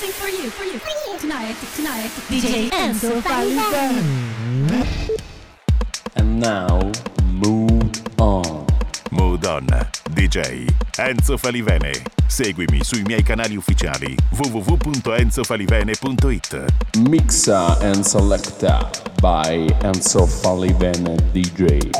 Mixing for you, for you, for you. Tonight, tonight. DJ Enzo Falivene. And now, move on. Mood On, DJ Enzo Falivene. Seguimi sui miei canali ufficiali www.enzofalivene.it. Mixa and selecta by Enzo Falivene DJ.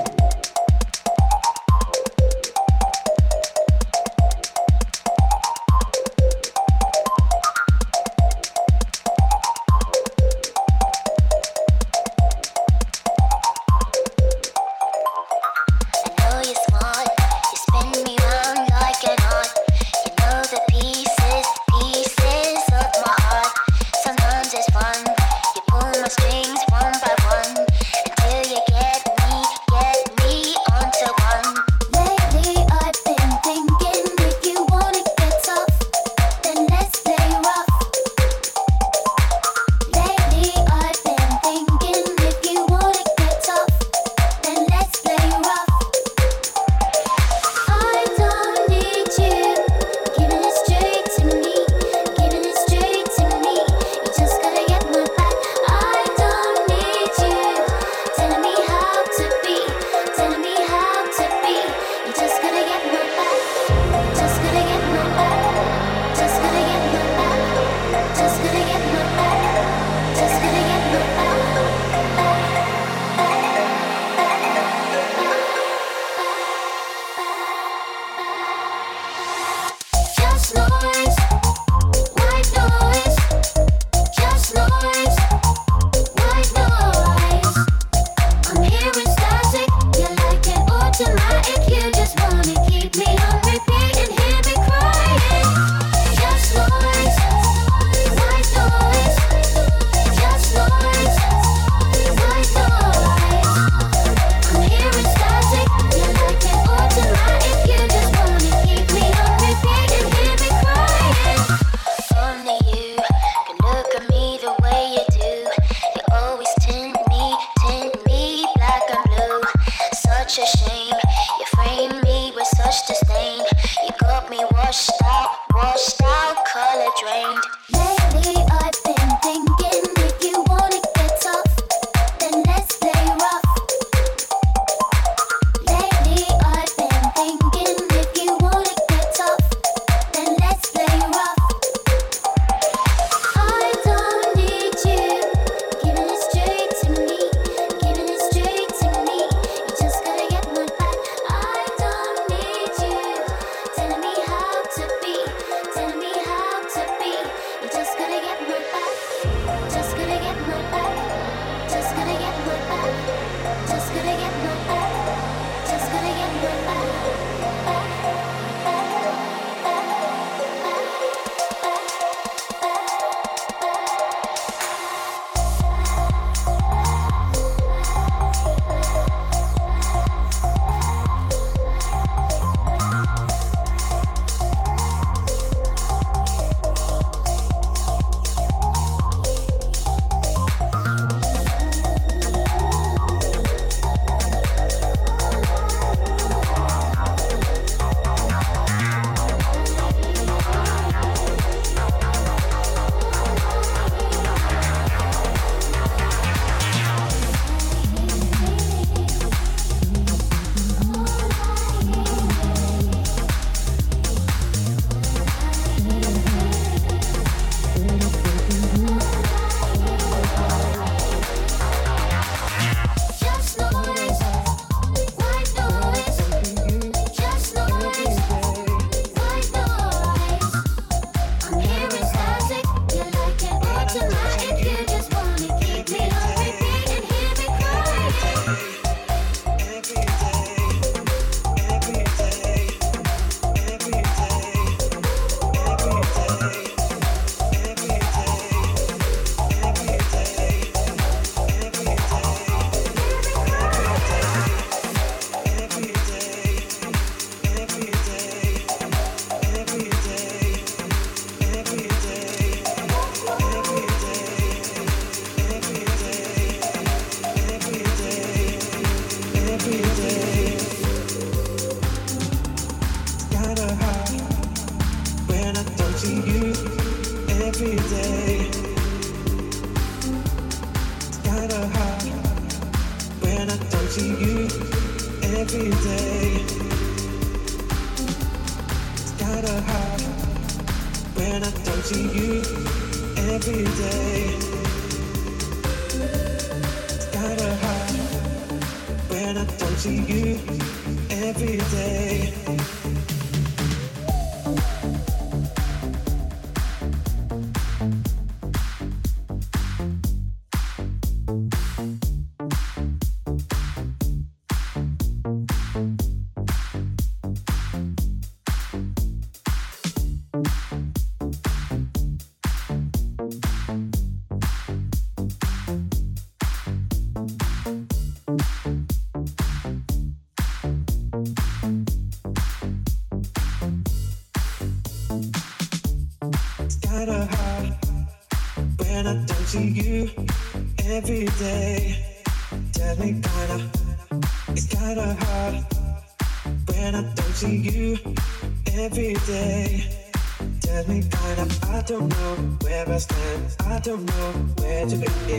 To begin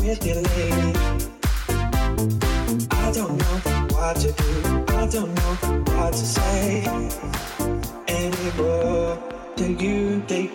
with your lady. I don't know what to do. I don't know what to say anymore. Do you take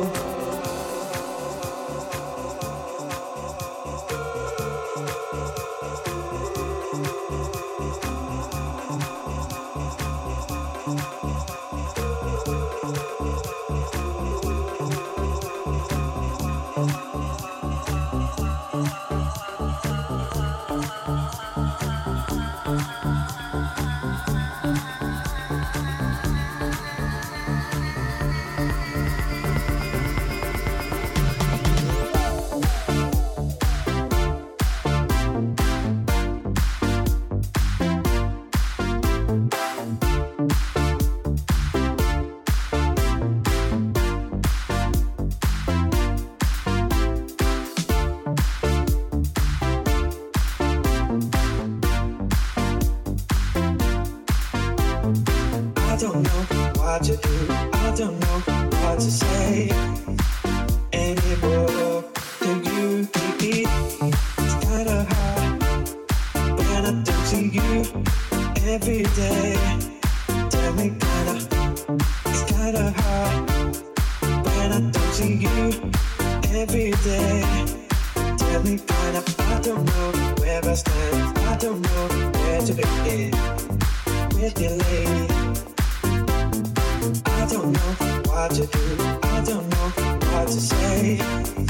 To say you? It's kinda hard when I don't see you every day. Tell me kinda, it's kinda hard when I don't see you every day. Tell me kinda, I don't know where I stand. I don't know where to begin with your lady. To do. I don't know what to say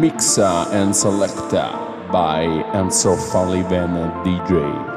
Mixa and Selecta by Enzo Falivene DJ.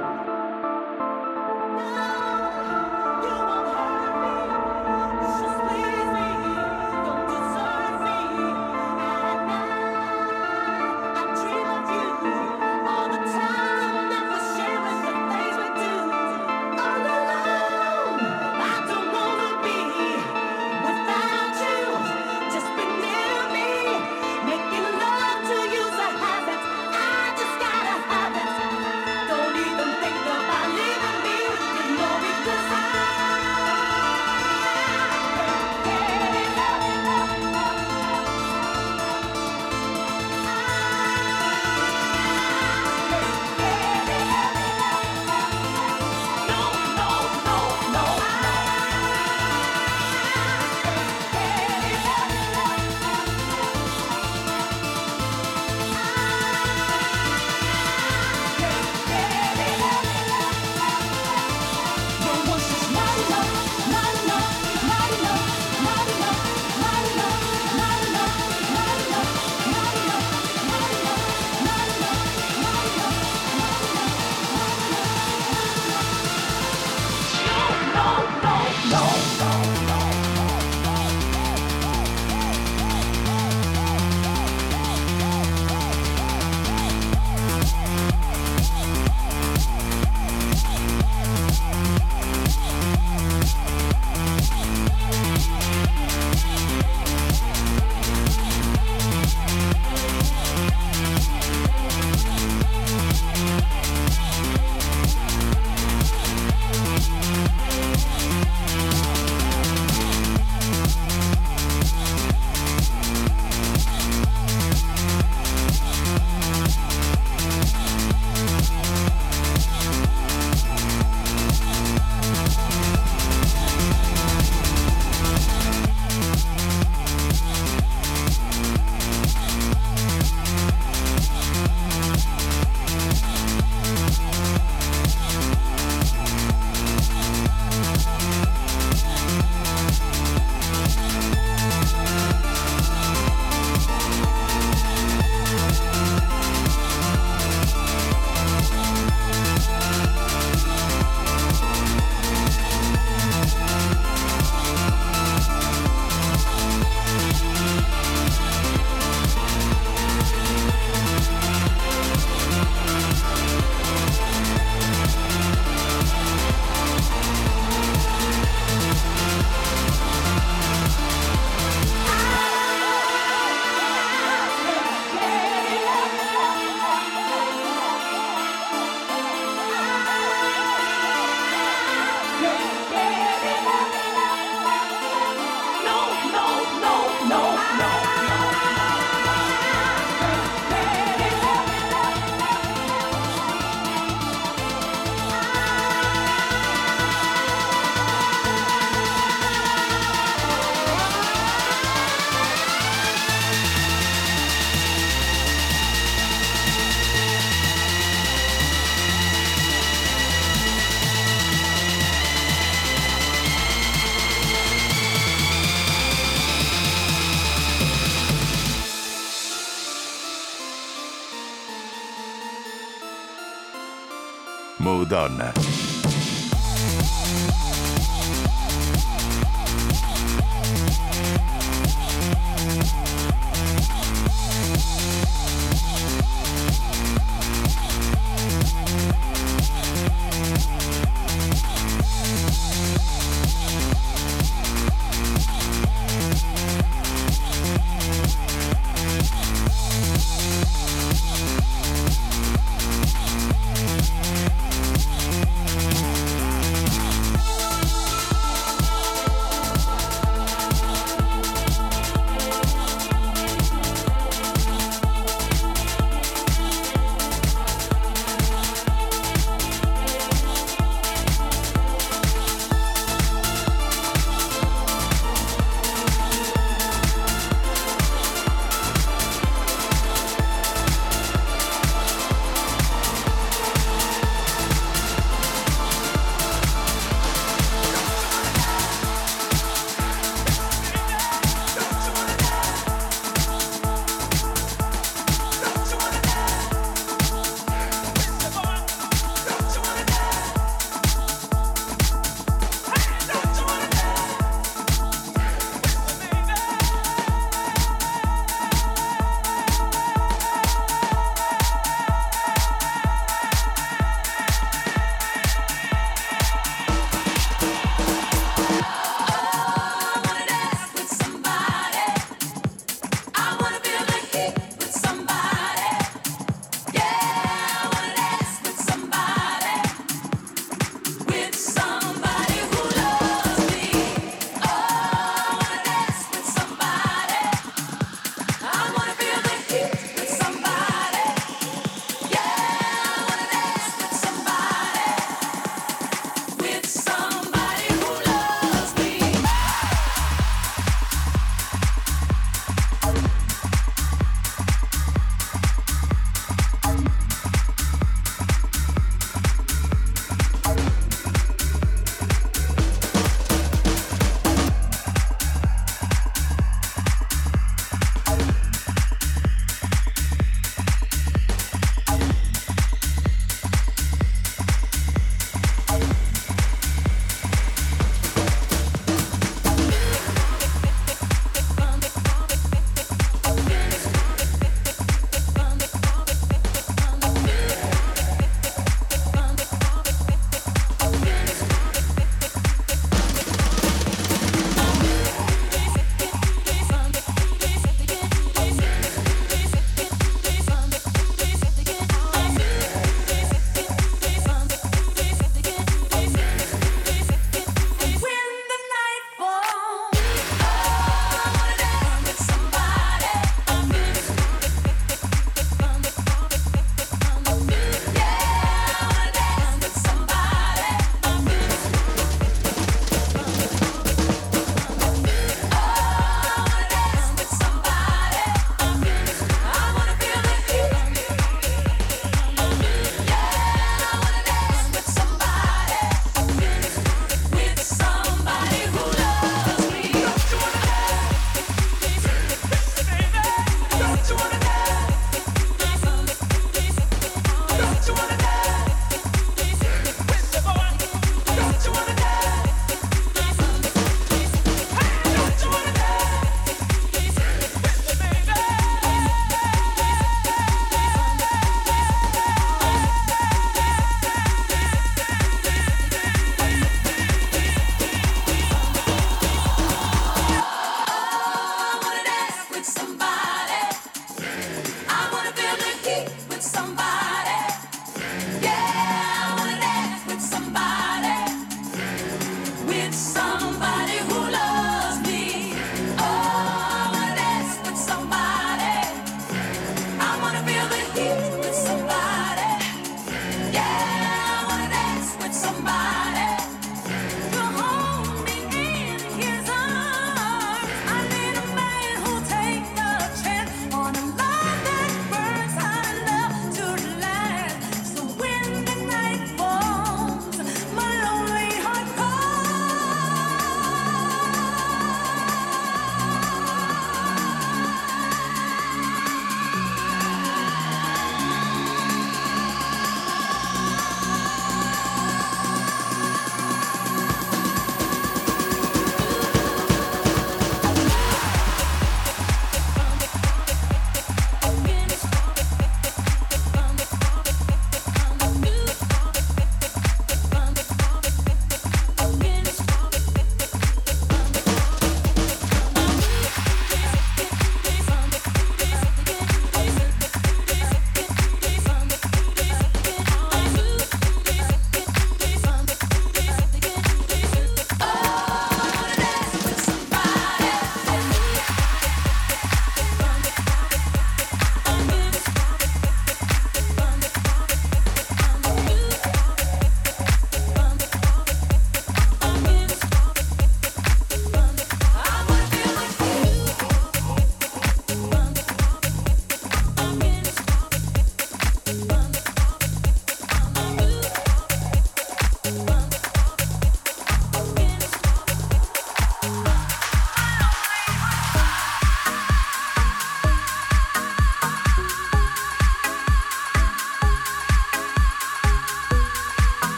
Donna.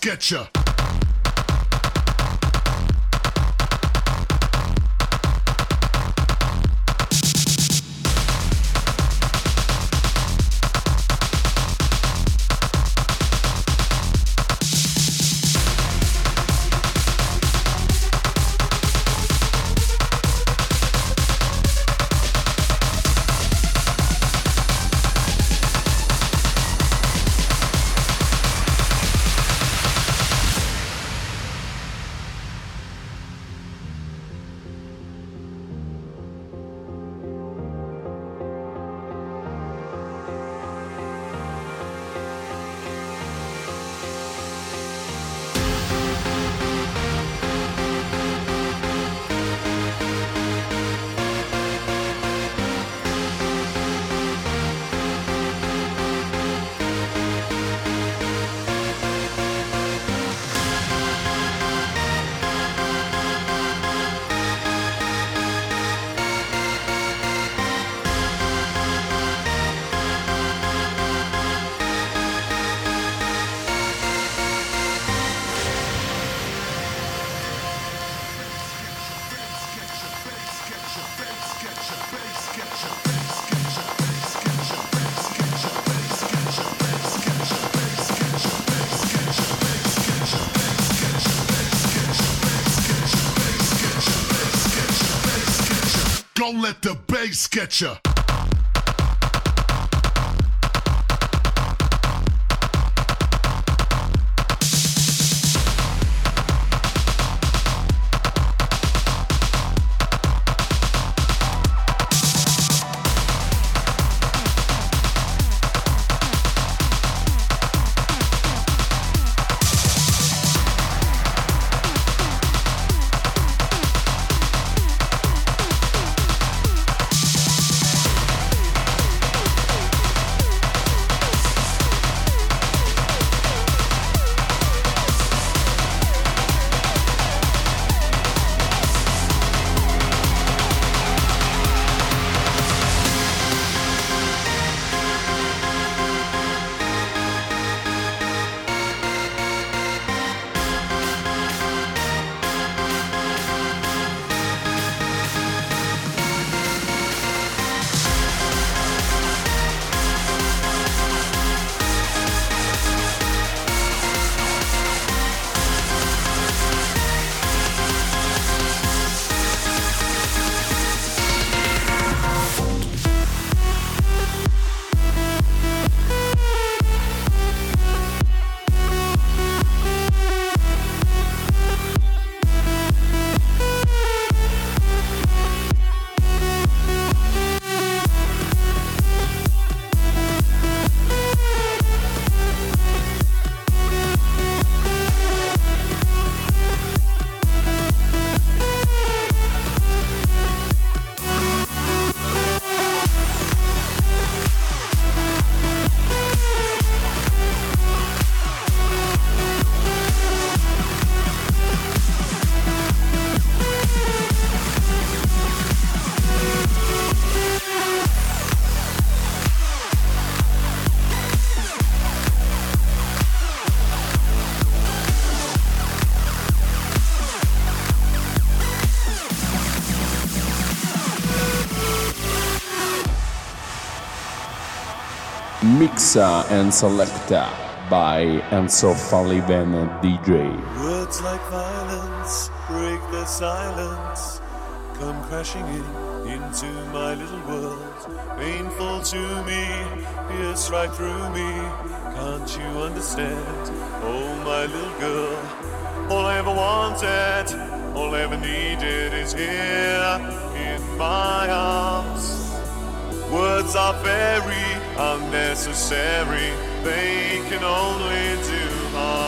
Bass Don't let the bass get ya. Mixa and Selecta by Enzo Falivene DJ. Words like violence break the silence, come crashing in into my little world. Painful to me, pierce right through me. Can't you understand? Oh, my little girl, all I ever wanted, all I ever needed is here in my arms. Words are very unnecessary, they can only do harm.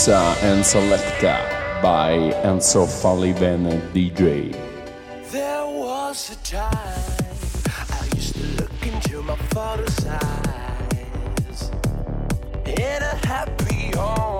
Missa and Selecta by Enzo Falivene DJ. There was a time I used to look into my father's eyes in a happy home.